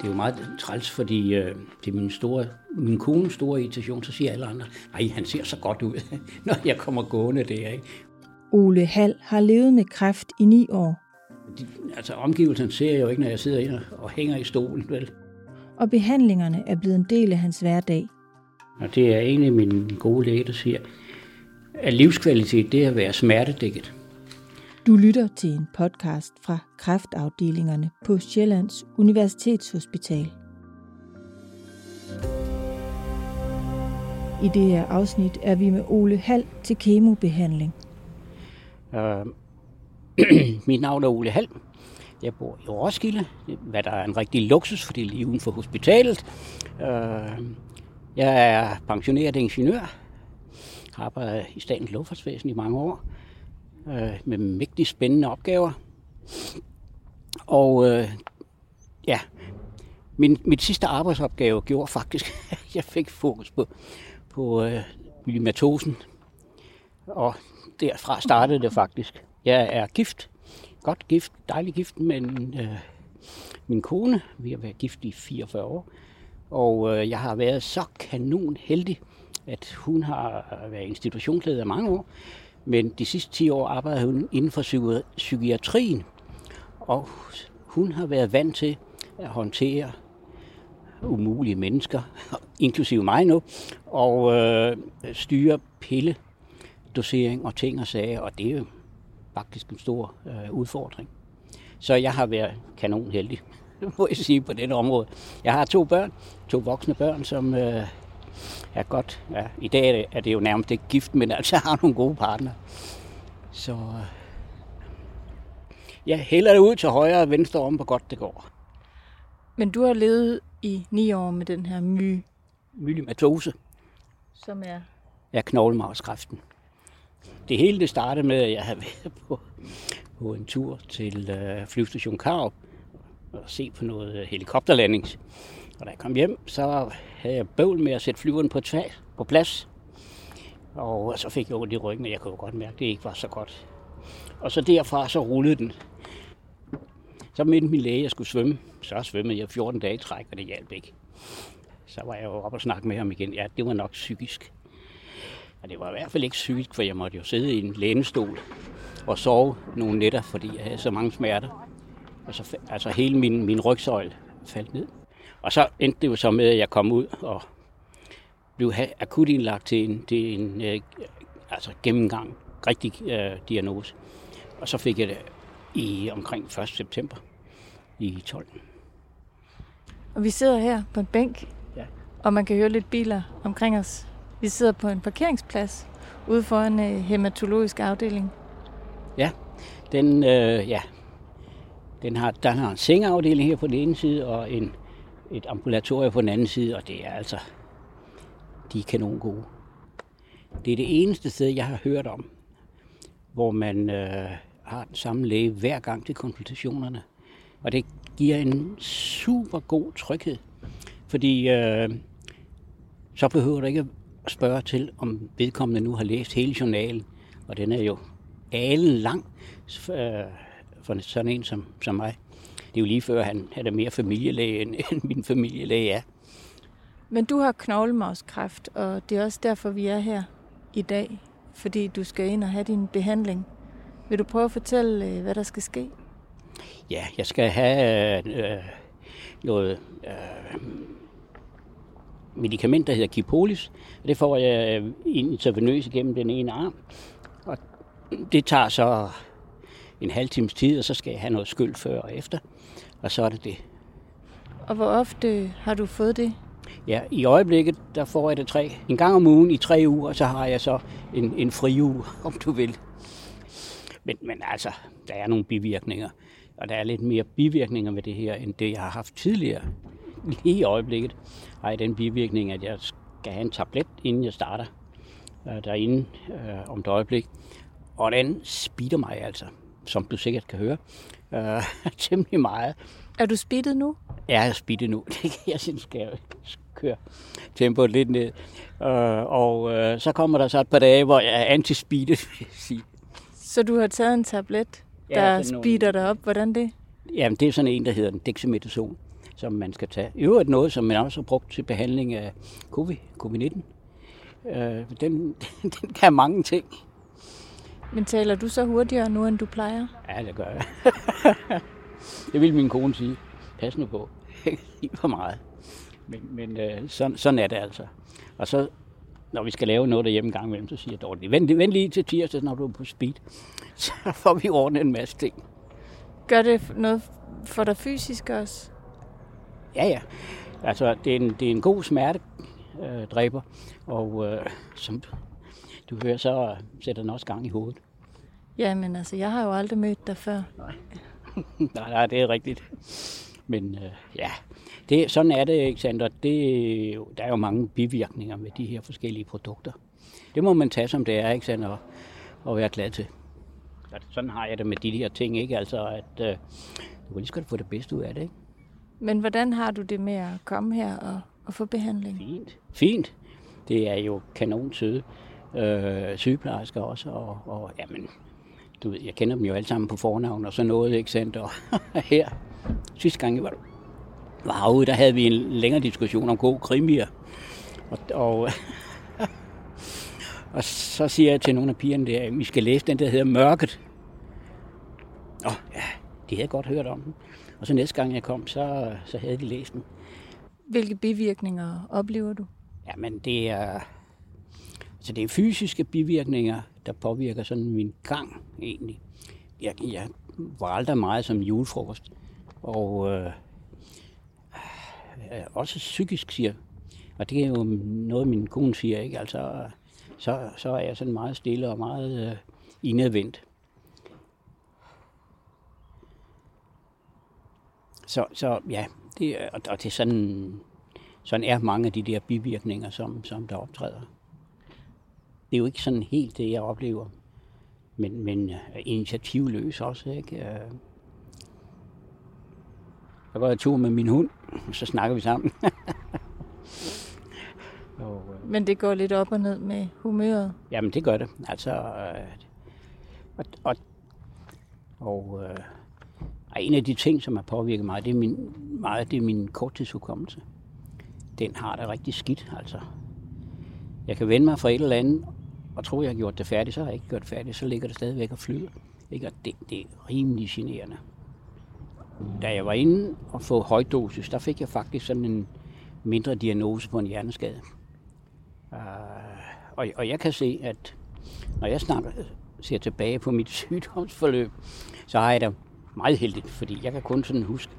det er jo meget træls, fordi øh, det er min, store, min kones store irritation, så siger alle andre, nej, han ser så godt ud, når jeg kommer gående der. Ikke? Ole Hall har levet med kræft i ni år. De, altså omgivelsen ser jeg jo ikke, når jeg sidder inde og hænger i stolen, vel? Og behandlingerne er blevet en del af hans hverdag. Og det er egentlig min gode læge, der siger, at livskvalitet, det er at være smertedækket. Du lytter til en podcast fra kræftafdelingerne på Sjællands Universitetshospital. I det her afsnit er vi med Ole Hal til kemobehandling. Uh, mit navn er Ole Hal. Jeg bor i Roskilde, hvad der er en rigtig luksus, fordi lige uden for hospitalet. Uh, jeg er pensioneret ingeniør, har arbejdet i Statens Luftfartsvæsen i mange år, øh, med mægtig spændende opgaver. Og øh, ja, min, mit sidste arbejdsopgave gjorde faktisk, at jeg fik fokus på, på øh, myelomatosen. Og derfra startede det faktisk. Jeg er gift, godt gift, dejlig gift med øh, min kone. Vi har været gift i 44 år. Og øh, jeg har været så kanon heldig, at hun har været institutionsleder mange år. Men de sidste 10 år arbejdede hun inden for psykiatrien. Og hun har været vant til at håndtere umulige mennesker, inklusive mig nu, og øh, styre pille dosering og ting og sager, og det er jo faktisk en stor øh, udfordring. Så jeg har været kanon heldig, må jeg sige, på dette område. Jeg har to børn, to voksne børn, som øh, er godt. Ja, I dag er det jo nærmest ikke gift, men altså har nogle gode partner. Så øh, jeg hælder det ud til højre og venstre om, hvor godt det går. Men du har levet i ni år med den her my, Myelomatose som er... er knoglemarvskræften. Det hele det startede med, at jeg havde været på, på en tur til øh, flyvestation Karup og se på noget øh, helikopterlanding. Og da jeg kom hjem, så havde jeg bøvl med at sætte flyveren på, tag, på plads. Og så fik jeg ondt i ryggen, og jeg kunne godt mærke, at det ikke var så godt. Og så derfra så rullede den. Så mente min læge, at jeg skulle svømme. Så svømmede jeg 14 dage i træk, og det hjalp ikke. Så var jeg jo oppe og snakke med ham igen. Ja, det var nok psykisk. Og det var i hvert fald ikke psykisk, for jeg måtte jo sidde i en lænestol og sove nogle nætter, fordi jeg havde så mange smerter. Og så, altså hele min, min rygsøjle faldt ned. Og så endte det jo så med, at jeg kom ud og blev akut indlagt til en, til en øh, altså gennemgang, rigtig øh, diagnose. Og så fik jeg det i omkring 1. september i 12. Og vi sidder her på en bænk, Ja. og man kan høre lidt biler omkring os. Vi sidder på en parkeringsplads ude for en øh, hematologisk afdeling. Ja, den, øh, ja, den har, den har en sengeafdeling her på den ene side, og en, et ambulatorium på den anden side, og det er altså, de er kanon gode. Det er det eneste sted, jeg har hørt om, hvor man øh, har den samme læge hver gang til konsultationerne. Og det giver en super god tryghed, fordi øh, så behøver du ikke at spørge til, om vedkommende nu har læst hele journalen, og den er jo alen lang øh, for sådan en som, som mig. Det er jo lige før, han, han er mere familielæge, end, end min familielæge er. Men du har knoglemarvskræft, og det er også derfor, vi er her i dag. Fordi du skal ind og have din behandling. Vil du prøve at fortælle, øh, hvad der skal ske? Ja, jeg skal have øh, noget øh, medicament, der hedder Kipolis. Og det får jeg øh, intravenøs igennem den ene arm. Og det tager så en halv times tid, og så skal jeg have noget skyld før og efter. Og så er det det. Og hvor ofte har du fået det? Ja, i øjeblikket, der får jeg det tre, en gang om ugen i tre uger, og så har jeg så en, en fri uge, om du vil. Men, men altså, der er nogle bivirkninger, og der er lidt mere bivirkninger ved det her, end det, jeg har haft tidligere. Lige i øjeblikket har jeg den bivirkning, at jeg skal have en tablet, inden jeg starter øh, derinde øh, om et øjeblik. Og den speeder mig altså, som du sikkert kan høre, øh, temmelig meget. Er du speedet nu? Jeg er speedet nu. Jeg synes, skal jeg køre tempoet lidt ned. Øh, og øh, så kommer der så et par dage, hvor jeg er anti-speedet, vil jeg sige. Så du har taget en tablet, Ja, der nogle- speeder dig op. Hvordan det? Jamen, det er sådan en, der hedder en dexamethasone, som man skal tage. I øvrigt noget, som man også har brugt til behandling af COVID, COVID-19. Øh, den, den kan mange ting. Men taler du så hurtigere nu, end du plejer? Ja, det gør jeg. det vil min kone sige. Pas nu på. Ikke for meget. Men, men øh, sådan, sådan er det altså. Og så, når vi skal lave noget derhjemme en gang imellem, så siger jeg dårligt, vent, vent lige til tirsdag, når du er på speed. Så får vi ordnet en masse ting. Gør det noget for dig fysisk også? Ja, ja. Altså, det er en, det er en god smertedræber, øh, og øh, som du, hører, så sætter den også gang i hovedet. Ja, men altså, jeg har jo aldrig mødt dig før. Nej, nej, nej det er rigtigt. Men øh, ja, det, sådan er det, Alexander. Det, der er jo mange bivirkninger med de her forskellige produkter. Det må man tage, som det er, Alexander, og være glad til. Sådan har jeg det med de her ting, ikke? Altså, at øh, du kan lige skal få det bedste ud af det, ikke? Men hvordan har du det med at komme her og, og få behandling? Fint. Fint. Det er jo kanon søde øh, sygeplejersker også, og, og jamen, du ved, jeg kender dem jo alle sammen på fornavn og så noget, ikke sandt? Og her, sidste gang jeg var, var herude, der havde vi en længere diskussion om gode krimier. Og, og, og så siger jeg til nogle af pigerne der, at vi skal læse den, der hedder Mørket. Og ja, de havde godt hørt om den. Og så næste gang jeg kom, så, så havde de læst den. Hvilke bivirkninger oplever du? Jamen, det er, så det er fysiske bivirkninger, der påvirker sådan min gang egentlig. Jeg, jeg var aldrig meget som julefrokost. Og øh, øh, også psykisk siger Og det er jo noget, min kone siger, ikke? Altså, så, så er jeg sådan meget stille og meget øh, indadvendt. Så, så ja, det, og, og det er sådan, sådan er mange af de der bivirkninger, som, som der optræder. Det er jo ikke sådan helt det, jeg oplever. Men, men initiativløs også, ikke? Så går jeg tur med min hund, og så snakker vi sammen. og, øh, Men det går lidt op og ned med humøret? Jamen, det gør det. Altså, øh, og, og, og øh, en af de ting, som har påvirket mig, det er min, meget det er min korttidshukommelse. Den har det rigtig skidt, altså. Jeg kan vende mig fra et eller andet, og tro, jeg har gjort det færdigt, så har jeg ikke gjort det færdigt, så ligger det stadigvæk og flyder. Ikke? Og det, det er rimelig generende. Da jeg var inde og få højdosis, der fik jeg faktisk sådan en mindre diagnose på en hjerneskade. Uh, og, og jeg kan se, at når jeg snart ser tilbage på mit sygdomsforløb, så har jeg det meget heldigt, fordi jeg kan kun sådan huske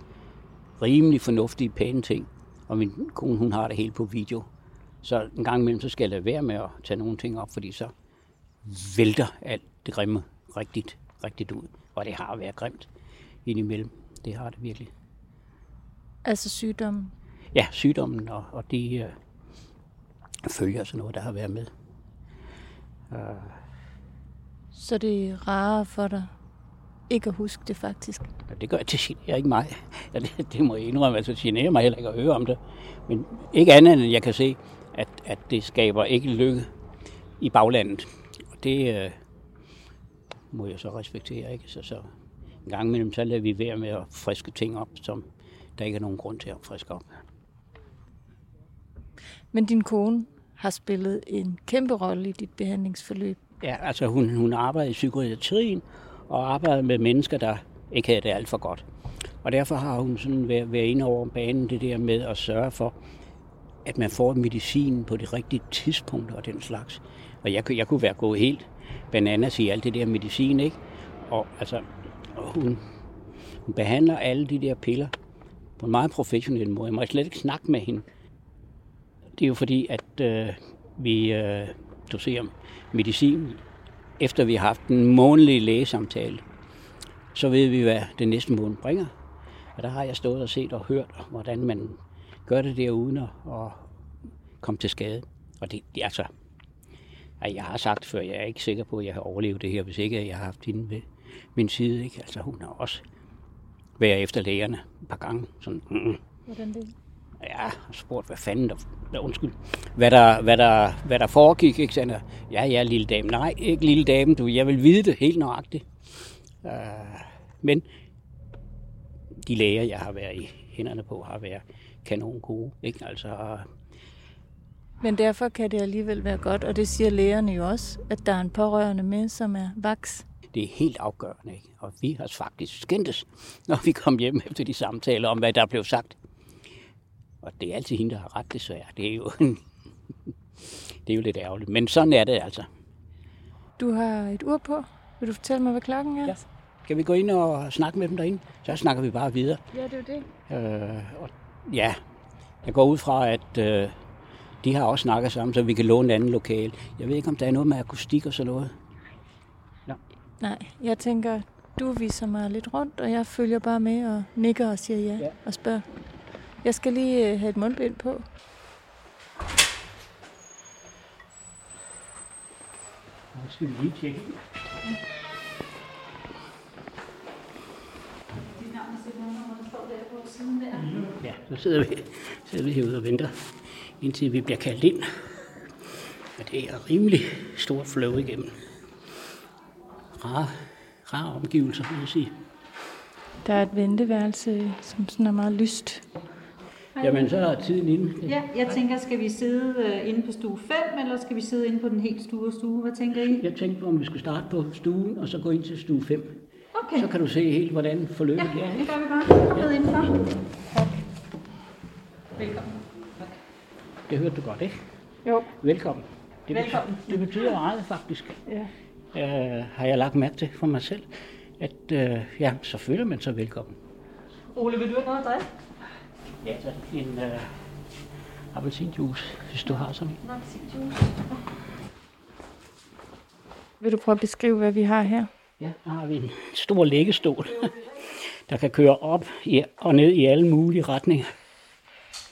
rimelig fornuftige, pæne ting. Og min kone, hun har det hele på video. Så en gang imellem, så skal jeg lade være med at tage nogle ting op, fordi så vælter alt det grimme rigtigt, rigtigt ud. Og det har været grimt indimellem. Det har det virkelig. Altså sygdommen? Ja, sygdommen og, og de uh, følger sådan noget, der har været med. Uh, så det er rarere for dig ikke at huske det faktisk? Ja, det gør det generer ikke mig. Ja, det, det må jeg indrømme, altså generer mig heller ikke at høre om det. Men ikke andet end jeg kan se, at, at det skaber ikke lykke i baglandet. Og det uh, må jeg så respektere, ikke? Så, så en gang imellem, så lader vi være med at friske ting op, som der ikke er nogen grund til at friske op. Men din kone har spillet en kæmpe rolle i dit behandlingsforløb. Ja, altså hun, hun arbejder i psykiatrien og arbejder med mennesker, der ikke havde det alt for godt. Og derfor har hun sådan været, været inde over banen det der med at sørge for, at man får medicin på det rigtige tidspunkt og den slags. Og jeg, jeg kunne være gået helt bananas i alt det der medicin, ikke? Og altså, hun, hun behandler alle de der piller på en meget professionel måde. Jeg må slet ikke snakke med hende. Det er jo fordi, at øh, vi øh, doserer medicin, efter vi har haft en månedlig lægesamtale. Så ved vi, hvad det næste måned bringer. Og der har jeg stået og set og hørt, hvordan man gør det der uden at, at komme til skade. Og det, det altså, jeg har sagt før, jeg er ikke sikker på, at jeg har overlevet det her, hvis ikke jeg har haft hende ved min side. Ikke? Altså, hun har også været efter lægerne et par gange. Sådan, mm. Hvordan det? Ja, og spurgt, hvad fanden der, der undskyld, hvad der, hvad der, hvad der foregik, ikke sådan, ja, ja, lille dame, nej, ikke lille dame, du, jeg vil vide det helt nøjagtigt. Uh, men de læger, jeg har været i, hænderne på har været kanon gode. Ikke? Altså, Men derfor kan det alligevel være godt, og det siger lægerne jo også, at der er en pårørende med, som er vaks. det er helt afgørende. Ikke? Og vi har faktisk skændtes, når vi kom hjem efter de samtaler om, hvad der blev sagt. Og det er altid hende, der har ret desværre. Det er jo, det er jo lidt ærgerligt. Men sådan er det altså. Du har et ur på. Vil du fortælle mig, hvad klokken er? Ja. Skal vi gå ind og snakke med dem derinde? Så snakker vi bare videre. ja det er det. Øh, og ja, jeg går ud fra, at øh, de har også snakket sammen, så vi kan låne en anden lokal. Jeg ved ikke, om der er noget med akustik og sådan noget. Nej, jeg tænker, du viser mig lidt rundt, og jeg følger bare med og nikker og siger ja, Ja. ja. og spørger. Jeg skal lige øh, have et mundbind på. Nu skal vi lige tjekke. Ja, så sidder vi, sidder vi herude og venter, indtil vi bliver kaldt ind. Og det er rimelig stort flow igennem. Rare, rare omgivelser, vil jeg sige. Der er et venteværelse, som sådan er meget lyst. Jamen, så er tiden inde. Ja, jeg tænker, skal vi sidde øh, inde på stue 5, eller skal vi sidde inde på den helt store stue? Hvad tænker I? Jeg tænkte på, om vi skulle starte på stuen, og så gå ind til stue 5. Okay, Så kan du se helt, hvordan forløbet ja, er. det ikke? gør vi bare. Ned indenfor. Velkommen. Det hørte du godt, ikke? Jo. Velkommen. Det betyder, Velkommen. det betyder meget, faktisk. Ja. øh, har jeg lagt mærke til for mig selv, at øh, ja, så føler man sig velkommen. Ole, vil du have noget at drikke? Ja, så en øh, appelsinjuice, hvis du har sådan en. Nå, sig juice. Vil du prøve at beskrive, hvad vi har her? Ja, så har vi en stor læggestol, der kan køre op og ned i alle mulige retninger.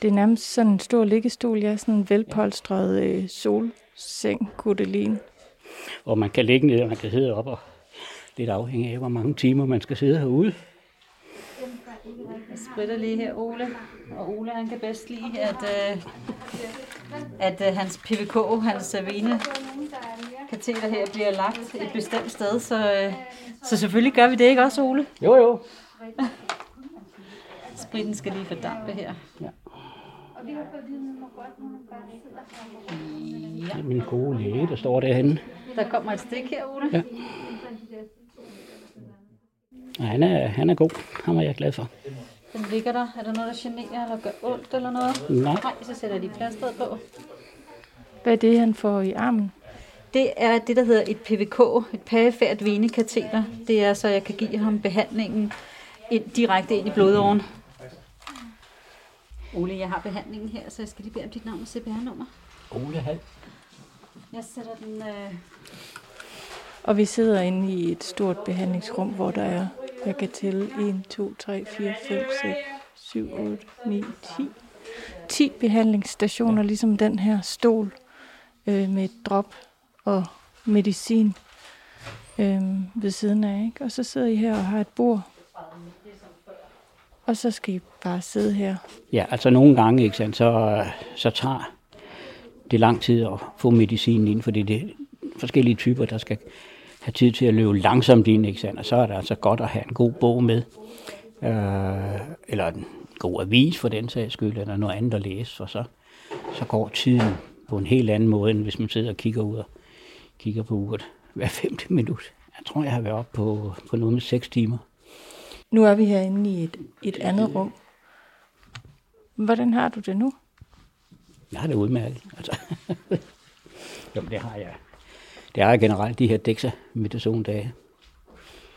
Det er nærmest sådan en stor liggestol, ja, sådan en velpolstret øh, solseng, kunne det ligne. Hvor man kan ligge ned, og man kan sidde op, og lidt afhængig af, hvor mange timer man skal sidde herude. Jeg spritter lige her, Ole. Og Ole, han kan bedst lide, at, øh, at øh, hans PVK, hans øh, vene kateter her bliver lagt et bestemt sted. Så, øh, så selvfølgelig gør vi det ikke også, Ole? Jo, jo. Spritten skal lige fordampe her. Det er min gode læge, der står derhenne. Der kommer et stik her, Ole. Ja. Og han er, han er god. Ham er jeg glad for. Den ligger der. Er der noget, der generer eller gør ondt eller noget? Nej. Nej, så sætter lige plasteret på. Hvad er det, han får i armen? Det er det, der hedder et PVK, et perifært venekateter. Det er så, jeg kan give ham behandlingen ind, direkte ind i blodåren. Ole, jeg har behandlingen her, så jeg skal lige bede om dit navn og CPR-nummer. Ole Hal. Jeg sætter den... Øh... Og vi sidder inde i et stort behandlingsrum, hvor der er, jeg kan tælle 1, 2, 3, 4, 5, 6, 7, 8, 9, 10. 10 behandlingsstationer, ligesom den her stol øh, med et drop og medicin øh, ved siden af. Ikke? Og så sidder I her og har et bord. Og så skal I bare sidde her. Ja, altså nogle gange, ikke sandt, så, så tager det lang tid at få medicinen ind, fordi det er forskellige typer, der skal have tid til at løbe langsomt ind, ikke sandt? Og så er det altså godt at have en god bog med, øh, eller en god avis for den sags skyld, eller noget andet at læse, for så, så går tiden på en helt anden måde, end hvis man sidder og kigger ud og kigger på uret hver femte minut. Jeg tror, jeg har været oppe på, på noget med 6 timer. Nu er vi herinde i et, et andet rum. Hvordan har du det nu? Jeg har det udmærket. Altså. jo, det har jeg. Det har jeg generelt, de her dexa dage.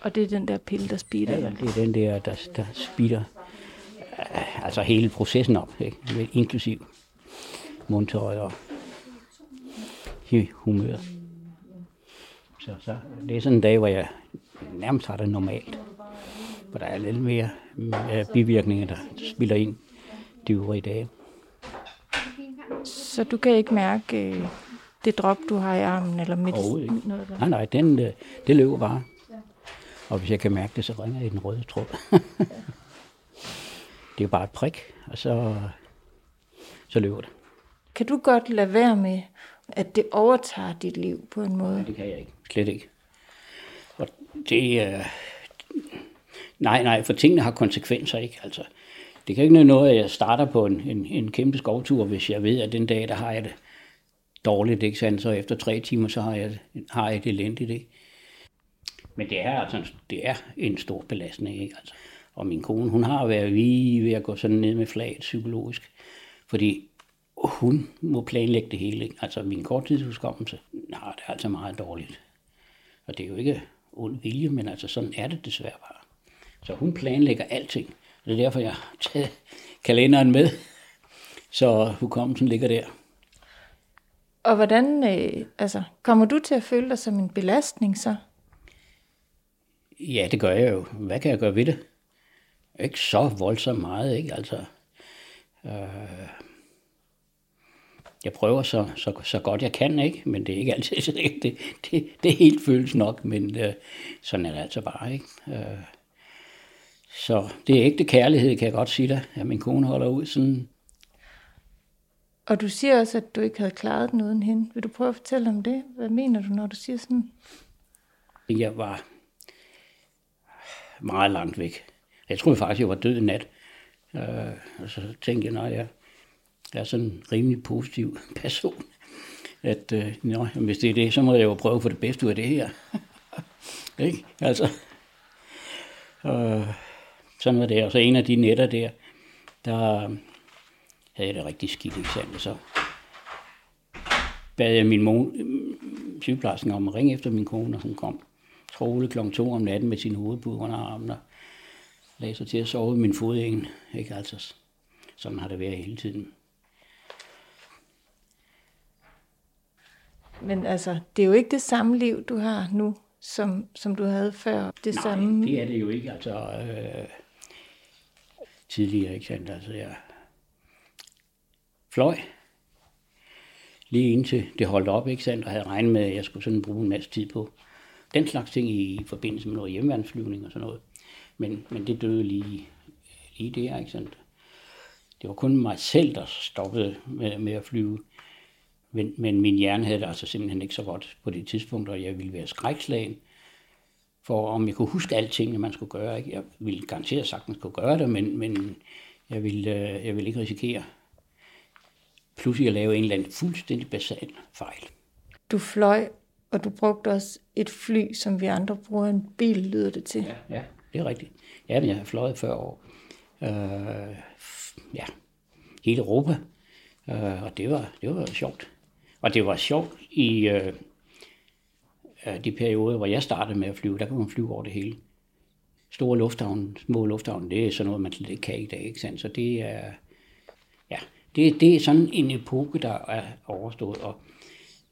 Og det er den der pille, der speeder. Ja, det er den der, der, der speeder øh, altså hele processen op, ikke? inklusiv mundtøj og humør. Så, så det er sådan en dag, hvor jeg nærmest har det normalt. For der er lidt mere øh, bivirkninger, der spiller ind de øvrige dage. Så du kan ikke mærke øh, det drop, du har i armen, eller medicin? ikke. Noget der. Nej, nej, den, øh, det løber bare. Og hvis jeg kan mærke det, så ringer jeg i den røde tråd. det er jo bare et prik, og så, så løber det. Kan du godt lade være med, at det overtager dit liv på en måde? Det kan jeg ikke. Slet ikke. Og det, øh, nej, nej, for tingene har konsekvenser, ikke? Altså, det kan ikke være noget, at jeg starter på en, en, en kæmpe skovtur, hvis jeg ved, at den dag, der har jeg det dårligt, ikke sandt? Så efter tre timer, så har jeg, har jeg det elendigt, ikke? Men det er altså det er en stor belastning, ikke? Altså, og min kone, hun har været lige ved at gå sådan ned med flaget psykologisk, fordi hun må planlægge det hele. Ikke? Altså min korttidsudskommelse har det er altså meget dårligt. Og det er jo ikke ond vilje, men altså sådan er det desværre bare. Så hun planlægger alting. Og det er derfor, jeg har taget kalenderen med, så hukommelsen ligger der. Og hvordan, øh, altså, kommer du til at føle dig som en belastning så? Ja, det gør jeg jo. Hvad kan jeg gøre ved det? Ikke så voldsomt meget, ikke? Altså, øh, jeg prøver så, så, så godt jeg kan, ikke? Men det er ikke altid så det, det, det, det helt føles nok, men øh, sådan er det altså bare, ikke? Øh, så det er ægte kærlighed, kan jeg godt sige dig, at min kone holder ud sådan. Og du siger også, at du ikke havde klaret den uden hende. Vil du prøve at fortælle om det? Hvad mener du, når du siger sådan? Jeg var meget langt væk. Jeg troede faktisk, jeg var død i nat. Øh, og så tænkte jeg, nej, jeg, er sådan en rimelig positiv person. At øh, nå, hvis det er det, så må jeg jo prøve at få det bedste ud af det her. ikke? Altså, øh, sådan var det. Og så en af de netter der, der havde jeg det rigtig skidt, ikke sandt? Så bad jeg min mor, sygeplejersken om at ringe efter min kone, og hun kom trolig kl. 2 om natten med sin hovedpude under armen, og lagde sig til at sove i min fodingen. Ikke? Altså, sådan har det været hele tiden. Men altså, det er jo ikke det samme liv, du har nu, som, som du havde før. Det Nej, samme... det er det jo ikke. Altså, øh, tidligere, ikke sandt? Altså, jeg fløj lige indtil det holdt op, ikke sandt? Og havde regnet med, at jeg skulle sådan bruge en masse tid på den slags ting i forbindelse med noget hjemmeværnsflyvning og sådan noget. Men, men det døde lige, lige der, ikke sandt? Det var kun mig selv, der stoppede med, med at flyve. Men, men min hjerne havde det altså simpelthen ikke så godt på det tidspunkt, og jeg ville være skrækslagen for om jeg kunne huske alting, man skulle gøre. Ikke? Jeg ville garanteret sagtens kunne gøre det, men, men jeg, ville, øh, jeg ville ikke risikere pludselig at lave en eller anden fuldstændig basal fejl. Du fløj, og du brugte også et fly, som vi andre bruger en bil, lyder det til. Ja, ja det er rigtigt. Ja, men jeg har fløjet før år. Øh, ja, hele Europa. Øh, og det var, det var sjovt. Og det var sjovt i øh, de perioder, hvor jeg startede med at flyve. Der kunne man flyve over det hele. Store lufthavne, små lufthavne, det er sådan noget, man slet ikke kan i dag. Ikke sandt? Så det er, ja, det, det er sådan en epoke, der er overstået. Og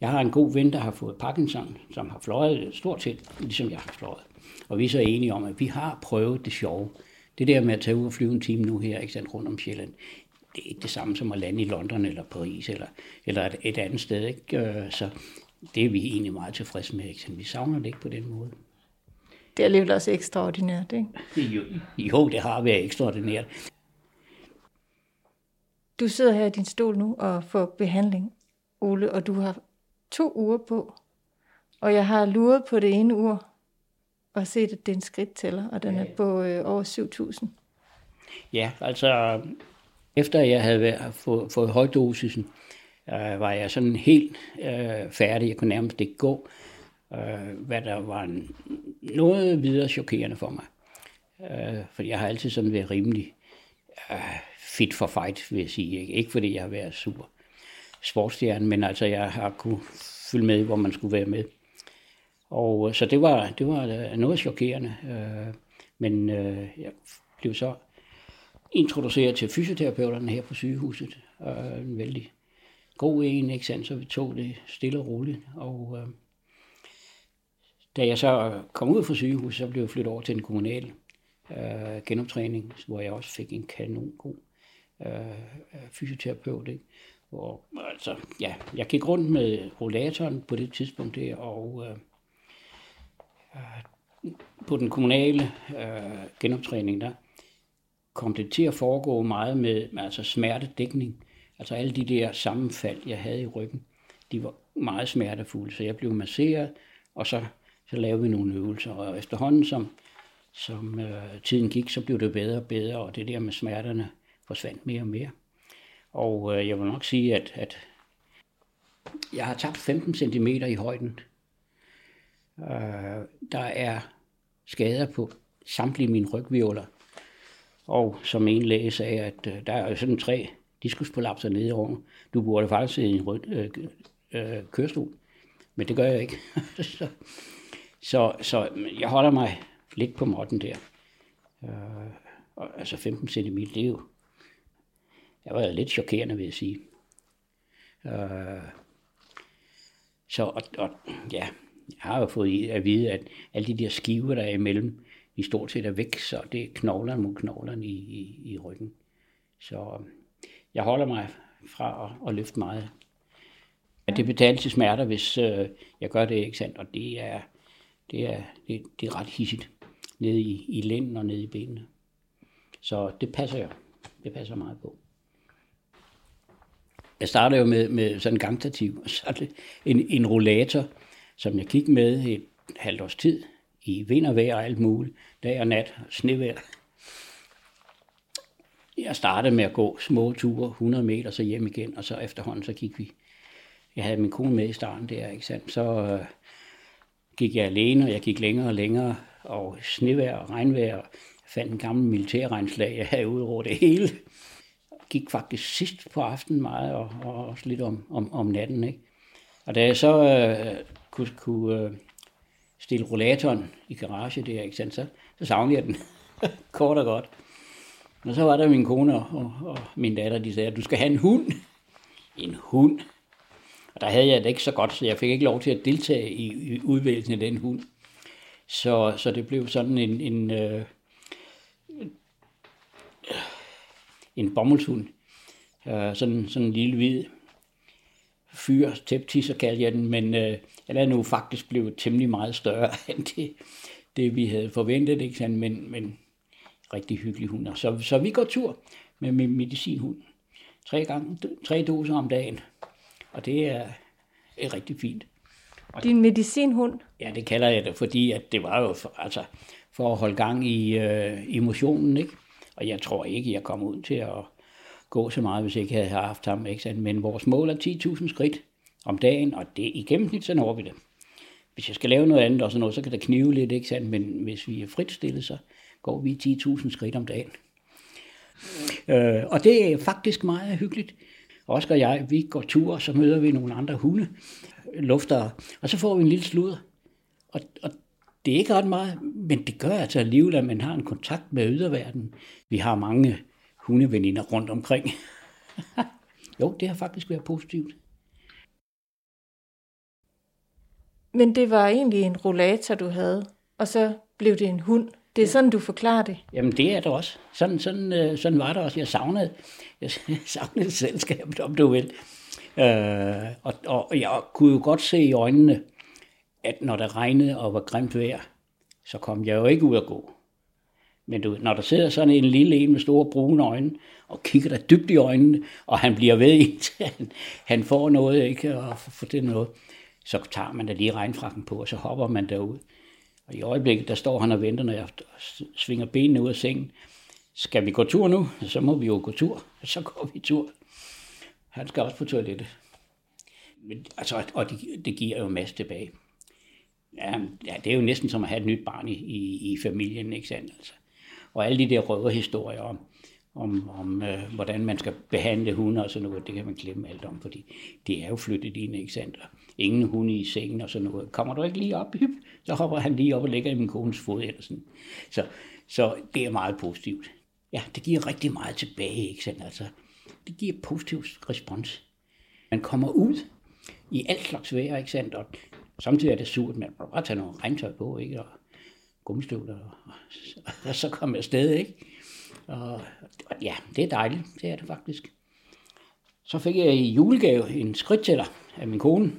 jeg har en god ven, der har fået Parkinson, som har fløjet stort set, ligesom jeg har fløjet. Og vi er så enige om, at vi har prøvet det sjove. Det der med at tage ud og flyve en time nu her, ikke sandt, rundt om Sjælland, det er ikke det samme som at lande i London eller Paris eller, eller et, et andet sted. Ikke? Øh, så det er vi egentlig meget tilfredse med. Ikke? Vi savner det ikke på den måde. Det er alligevel også ekstraordinært, ikke? Jo, jo, det har været ekstraordinært. Du sidder her i din stol nu og får behandling, Ole, og du har to uger på. Og jeg har luret på det ene ur og set, at det er en skridttæller, og den er på øh, over 7.000. Ja, altså efter jeg havde fået, fået højdosisen, øh, var jeg sådan helt øh, færdig. Jeg kunne nærmest ikke gå, øh, hvad der var en, noget videre chokerende for mig. Øh, for jeg har altid sådan været rimelig øh, fit for fight, vil jeg sige. Ikke, ikke fordi jeg har været super sportsstjerne, men altså jeg har kunne følge med, hvor man skulle være med. Og øh, så det var, det var øh, noget chokerende. Øh, men øh, jeg blev så introduceret til fysioterapeuterne her på sygehuset. Øh, en vældig god en, ikke sandt? Så vi tog det stille og roligt. Og øh, da jeg så øh, kom ud fra sygehuset, så blev jeg flyttet over til en kommunal øh, genoptræning, hvor jeg også fik en kanon god øh, øh, fysioterapeut. Ikke? Hvor, altså, ja, jeg gik rundt med rollatoren på det tidspunkt der, og øh, øh, på den kommunale øh, genoptræning, der kom det til at foregå meget med, med altså smertedækning. Altså alle de der sammenfald, jeg havde i ryggen, de var meget smertefulde, så jeg blev masseret, og så, så lavede vi nogle øvelser. Og efterhånden, som, som øh, tiden gik, så blev det bedre og bedre, og det der med smerterne forsvandt mere og mere. Og øh, jeg vil nok sige, at, at jeg har tabt 15 cm i højden. Øh, der er skader på samtlige mine rygvirvler. Og som en læge sagde, at øh, der er jo sådan tre diskuspolapser nede over. Du burde faktisk sidde i en rød, øh, øh, kørestol. Men det gør jeg ikke. så, så, så jeg holder mig lidt på måtten der. Øh, og, altså 15 cm, det er jo... Jeg var lidt chokerende, vil jeg sige. Øh, så, og, og, ja, jeg har jo fået at vide, at alle de der skiver, der er imellem, de stort set er væk, så det er knoglerne mod knoglerne i, i, i ryggen. Så jeg holder mig fra at, at løfte meget. At det betaler til smerter, hvis øh, jeg gør det, ikke sandt? Og det er, det er, det, det er ret hissigt nede i, i lænden og nede i benene. Så det passer jeg. Det passer meget på. Jeg starter jo med, med sådan en gangstativ, og så er det en, en rollator, som jeg gik med et halvt års tid i vind og vejr og alt muligt, dag og nat, snevejr. Jeg startede med at gå små ture, 100 meter, så hjem igen, og så efterhånden så gik vi. Jeg havde min kone med i starten der, ikke sandt? Så øh, gik jeg alene, og jeg gik længere og længere, og snevejr og regnvejr. Jeg fandt en gammel militærregnslag, jeg havde ude over det hele. Gik faktisk sidst på aftenen meget, og, og også lidt om, om, om natten, ikke? Og da jeg så øh, kunne, kunne øh, stille rollatoren i garage der, ikke sandt, så, så savnede jeg den kort og godt. Og så var der min kone og, og min datter, de sagde, at du skal have en hund. En hund. Og der havde jeg det ikke så godt, så jeg fik ikke lov til at deltage i, i udvælgelsen af den hund. Så, så det blev sådan en, en, øh, en bommelshund. Øh, sådan, sådan en lille hvid fyr, tæptisser kaldte jeg den, men øh, den er nu faktisk blevet temmelig meget større end det, det vi havde forventet, ikke sandt? Men, men rigtig hyggelig hund. Så, så vi går tur med min medicinhund. Tre, gange, tre doser om dagen. Og det er, er rigtig fint. Og Din medicinhund? Ja, det kalder jeg det, fordi at det var jo for, altså, for at holde gang i øh, emotionen, ikke? Og jeg tror ikke, jeg kom ud til at gå så meget, hvis jeg ikke havde haft ham. Ikke? Men vores mål er 10.000 skridt om dagen, og det i gennemsnit, så når vi det. Hvis jeg skal lave noget andet og sådan noget, så kan det knive lidt, ikke sandt? Men hvis vi er fritstillet, så går vi 10.000 skridt om dagen. Øh, og det er faktisk meget hyggeligt. Oscar og jeg, vi går tur, så møder vi nogle andre hunde, lufter, og så får vi en lille sludder. Og, og det er ikke ret meget, men det gør altså alligevel, at man har en kontakt med yderverdenen. Vi har mange hundeveninder rundt omkring. jo, det har faktisk været positivt. Men det var egentlig en rollator, du havde, og så blev det en hund. Det er sådan, du forklarer det. Jamen, det er det også. Sådan, sådan, øh, sådan var det også. Jeg savnede, jeg savnede selskabet, om du vil. Øh, og, og jeg kunne jo godt se i øjnene, at når det regnede og var grimt vejr, så kom jeg jo ikke ud at gå. Men du, når der sidder sådan en lille en med store brune øjne, og kigger der dybt i øjnene, og han bliver ved indtil han, han får noget, ikke, og får det noget, så tager man da lige regnfrakken på, og så hopper man derud. Og i øjeblikket, der står han og venter, når jeg svinger benene ud af sengen. Skal vi gå tur nu? Så må vi jo gå tur. Så går vi tur. Han skal også på toilettet. Men, altså, og det, det giver jo en masse tilbage. Ja, ja, det er jo næsten som at have et nyt barn i, i, i familien, ikke sandt? Altså. Og alle de der røverhistorier om, om, om øh, hvordan man skal behandle hunde og sådan noget, det kan man glemme alt om, fordi det er jo flyttet ind, ikke sandt? Ingen hunde i sengen og sådan noget. Kommer du ikke lige op, hyp, så hopper han lige op og lægger i min kones fod eller sådan. Så, så det er meget positivt. Ja, det giver rigtig meget tilbage, ikke sandt? Altså, det giver positiv respons. Man kommer ud i alt slags vejr, ikke sandt? Og samtidig er det surt, man må bare tage noget regntøj på, ikke? Og gummistøvler, og, og så kommer jeg afsted, ikke? Og, og ja, det er dejligt, det er det faktisk. Så fik jeg i julegave en skridttæller af min kone,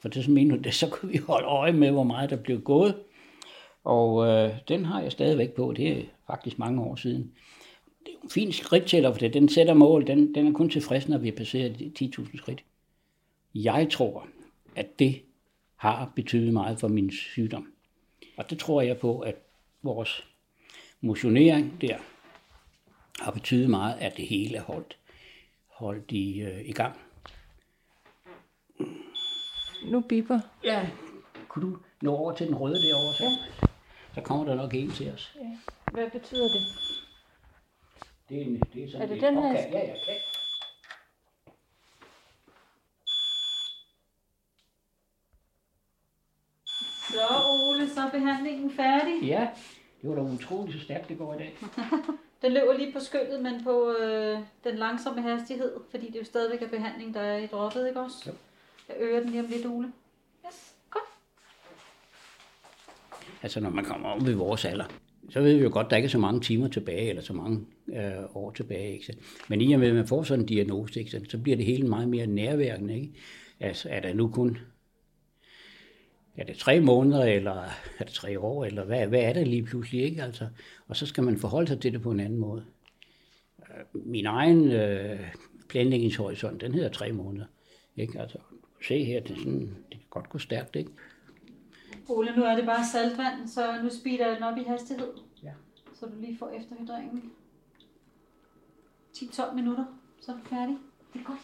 for det så det, så kunne vi holde øje med, hvor meget der blev gået. Og øh, den har jeg stadigvæk på, det er faktisk mange år siden. Det er en fin skridttæller, for det. den sætter mål, den, den er kun tilfreds, når vi har passeret 10.000 skridt. Jeg tror, at det har betydet meget for min sygdom. Og det tror jeg på, at vores motionering der, har betydet meget, at det hele er holdt, holdt i, øh, i gang. Nu biber. Ja. Kunne du nå over til den røde derovre? Så, ja. så kommer der nok en til os. Ja. Hvad betyder det? Det er, en, det er, sådan Er det et den her? opkald. Ja, ja, okay. Så Ole, så er behandlingen færdig. Ja, det var da utroligt så stærkt det går i dag. Den løber lige på skyllet, men på øh, den langsomme hastighed, fordi det er jo stadigvæk er behandling, der er i droppet, ikke også? Jo. Jeg øger den lige om lidt, Ole. Yes, godt. Altså når man kommer op ved vores alder, så ved vi jo godt, at der ikke er så mange timer tilbage, eller så mange øh, år tilbage. Ikke? Men i og med, at man får sådan en diagnose, ikke? så bliver det hele meget mere nærværende. Ikke? Altså er der nu kun er det tre måneder, eller er det tre år, eller hvad, hvad er det lige pludselig? Ikke? Altså, og så skal man forholde sig til det på en anden måde. Min egen øh, planlægningshorisont, den hedder tre måneder. Ikke? Altså, se her, det, er sådan, det kan godt gå stærkt, ikke? Ole, nu er det bare saltvand, så nu speeder den op i hastighed. Ja. Så du lige får efterhydringen. 10-12 minutter, så er du færdig. Det er godt.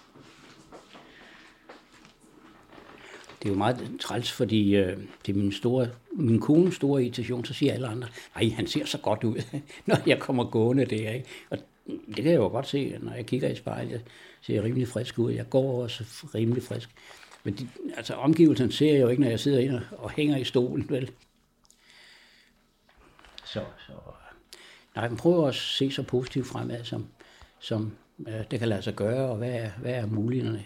Det er jo meget træls, fordi øh, det er min, store, min kones store irritation, så siger alle andre, nej, han ser så godt ud, når jeg kommer gående der. Ikke? Og det kan jeg jo godt se, når jeg kigger i spejlet. Jeg ser rimelig frisk ud. Jeg går også rimelig frisk. Men de, altså, omgivelserne ser jeg jo ikke, når jeg sidder inde og hænger i stolen, vel? Så, så øh, nej, men prøver at se så positivt fremad, som, som øh, det kan lade sig gøre, og hvad er, hvad er mulighederne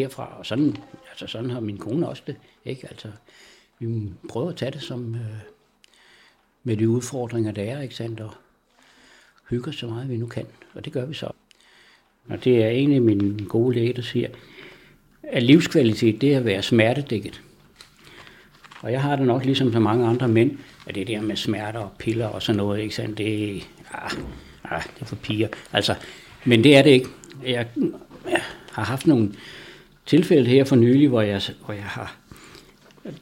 herfra. Og sådan, altså sådan har min kone også det. Ikke? Altså, vi prøver at tage det som øh, med de udfordringer, der er, ikke sandt? Og hygger så meget, vi nu kan. Og det gør vi så. Og det er egentlig min gode læge, der siger, at livskvalitet, det er at være smertedækket. Og jeg har det nok ligesom så mange andre mænd, at det der med smerter og piller og sådan noget, ikke sandt, det, ah, ah, det er for piger. Altså, men det er det ikke. Jeg, jeg har haft nogle tilfælde her for nylig, hvor jeg, hvor jeg har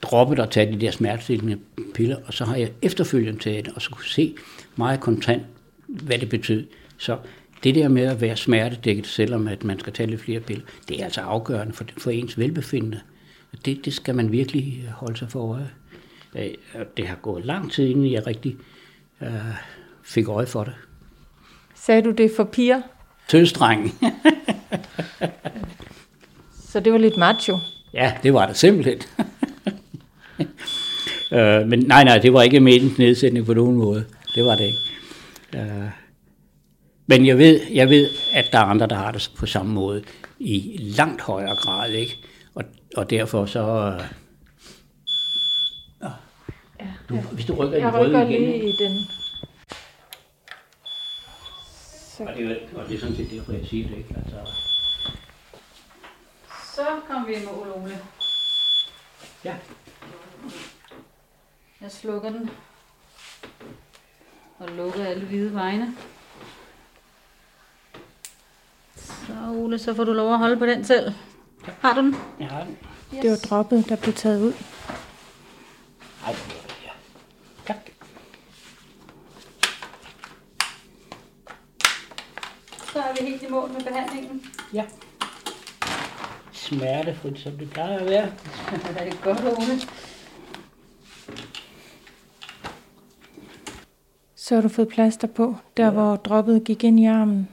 droppet at tage de der smertestillende piller, og så har jeg efterfølgende taget det, og så kunne se meget kontant, hvad det betød. Så det der med at være smertedækket, selvom at man skal tage lidt flere piller, det er altså afgørende for, for ens velbefindende. Det, det skal man virkelig holde sig for øje. Øh, Det har gået lang tid, inden jeg rigtig øh, fik øje for det. Sagde du det for piger? Tøsdreng. Så det var lidt macho. Ja, det var det simpelthen. øh, men nej, nej, det var ikke med nedsætning på nogen måde. Det var det ikke. Øh, men jeg ved, jeg ved, at der er andre, der har det på samme måde i langt højere grad, ikke? Og, og derfor så... Øh, Ja, du, hvis du rykker Jeg den rykker igen, lige i den. Så, og, det, er- og det er sådan set derfor, jeg siger det, ikke? Altså, Så kom vi i mål, Ole. ja. Jeg slukker den. Og lukker alle hvide vegne. Så Ole, så får du lov at holde på den selv. Har du den? Jeg har den. det var droppet, der blev taget ud. Ej, det var det her. Tak. Så er vi helt i mål med behandlingen. Ja. Smertefrit, som det plejer at være. det er godt, Ole. Så har du fået plaster på, der ja. hvor droppet gik ind i armen.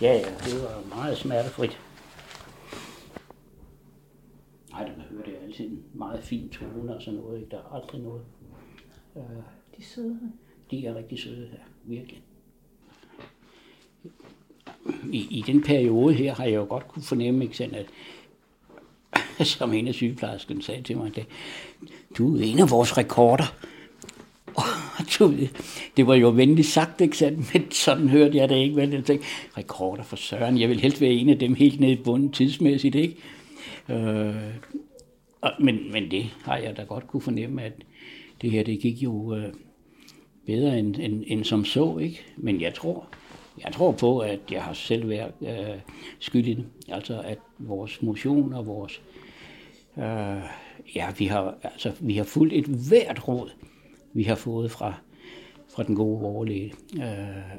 Ja, ja, det var meget smertefrit. Nej, det behøver det er altid en meget fin tone og sådan noget. Ikke? Der er aldrig noget. Øh, De er søde. de er rigtig søde her, virkelig. I, I den periode her har jeg jo godt kunne fornemme, ikke sådan, at som en af sygeplejerskerne sagde til mig, at du er en af vores rekorder. Og det var jo venligt sagt, ikke sandt? Men sådan hørte jeg det ikke, vel? Jeg tænkte, rekorder for søren, jeg vil helst være en af dem helt nede i bunden tidsmæssigt, ikke? Øh, og, men, men det har jeg da godt kunne fornemme, at det her, det gik jo øh, bedre end, end, end som så, ikke? Men jeg tror, jeg tror på, at jeg har selv været øh, skyld i det. Altså, at vores motion og vores... Øh, ja, vi har, altså, vi har fulgt et hvert råd, vi har fået fra, fra den gode overlæge. Øh,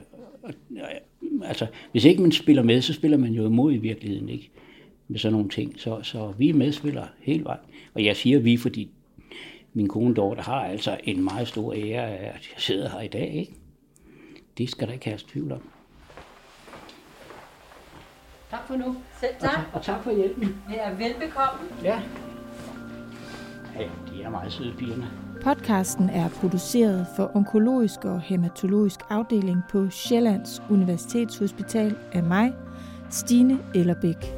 altså, hvis ikke man spiller med, så spiller man jo imod i virkeligheden, ikke? Med sådan nogle ting. Så, så vi er medspillere hele vejen. Og jeg siger vi, fordi min kone Dorte har altså en meget stor ære af, at jeg sidder her i dag, ikke? Det skal der ikke have tvivl om. Tak for nu. Selv tak. Og, og tak for hjælpen. Ja, velbekomme. Ja. Ja, de er meget søde pigerne. Podcasten er produceret for Onkologisk og Hematologisk Afdeling på Sjællands Universitetshospital af mig, Stine Ellerbæk.